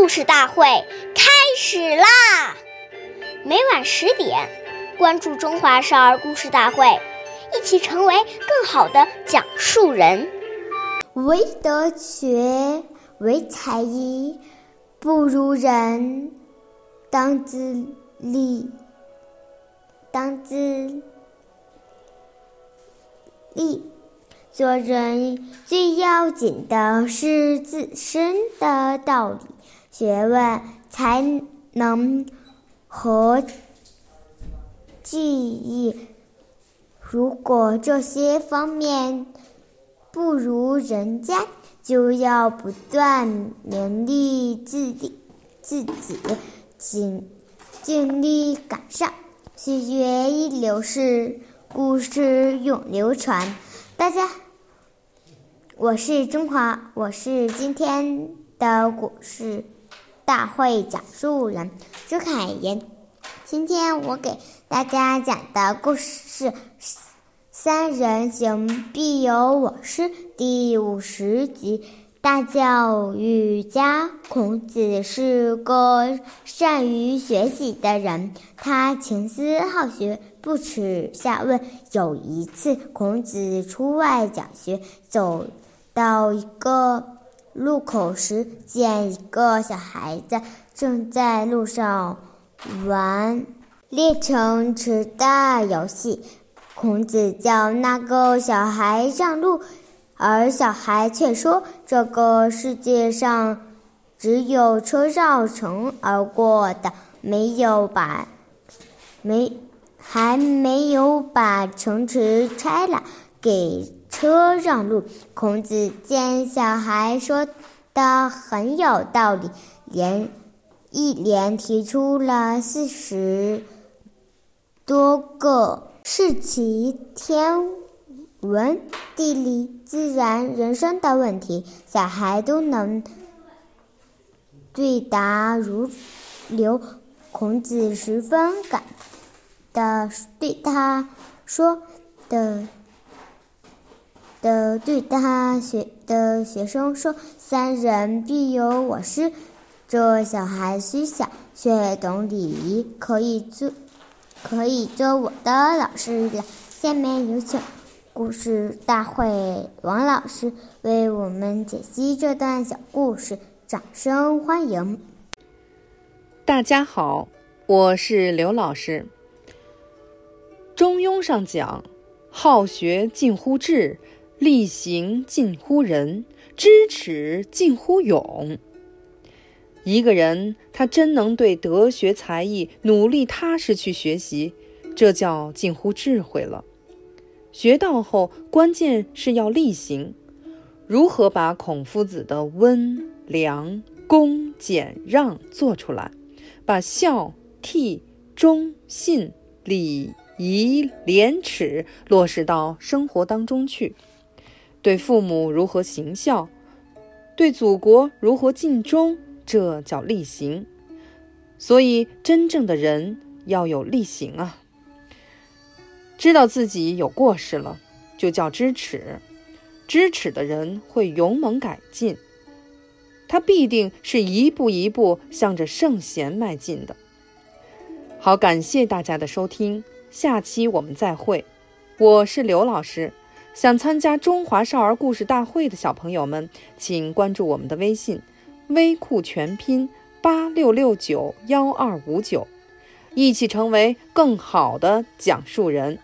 故事大会开始啦！每晚十点，关注《中华少儿故事大会》，一起成为更好的讲述人。唯德学，唯才艺，不如人。当自立，当自立。做人最要紧的是自身的道理、学问、才能和技艺。如果这些方面不如人家，就要不断勉励自己，自己尽尽力赶上。岁月易流逝，故事永流传。大家，我是中华，我是今天的故事大会讲述人朱凯言。今天我给大家讲的故事是《三人行，必有我师》第五十集。大教育家，孔子是个善于学习的人，他勤思好学，不耻下问。有一次，孔子出外讲学，走到一个路口时，见一个小孩子正在路上玩练城池的游戏。孔子叫那个小孩让路。而小孩却说：“这个世界上只有车绕城而过的，没有把没还没有把城池拆了，给车让路。”孔子见小孩说的很有道理，连一连提出了四十多个是其天。文、地理、自然、人生的问题，小孩都能对答如流。孔子十分感的对他说的的对他学的学生说：“三人必有我师。”这小孩虽小，却懂礼仪，可以做可以做我的老师了。下面有请。故事大会，王老师为我们解析这段小故事，掌声欢迎！大家好，我是刘老师。中庸上讲：“好学近乎智，力行近乎仁，知耻近乎勇。”一个人他真能对德学才艺努力踏实去学习，这叫近乎智慧了。学到后，关键是要力行。如何把孔夫子的温良恭俭让做出来，把孝悌忠信礼以廉耻落实到生活当中去？对父母如何行孝，对祖国如何尽忠，这叫力行。所以，真正的人要有力行啊。知道自己有过失了，就叫知耻。知耻的人会勇猛改进，他必定是一步一步向着圣贤迈进的。好，感谢大家的收听，下期我们再会。我是刘老师，想参加中华少儿故事大会的小朋友们，请关注我们的微信“微库全拼八六六九幺二五九”，一起成为更好的讲述人。